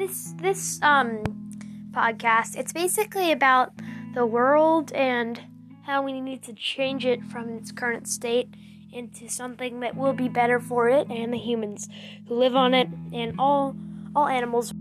this this um podcast. It's basically about the world and how we need to change it from its current state into something that will be better for it and the humans who live on it and all all animals.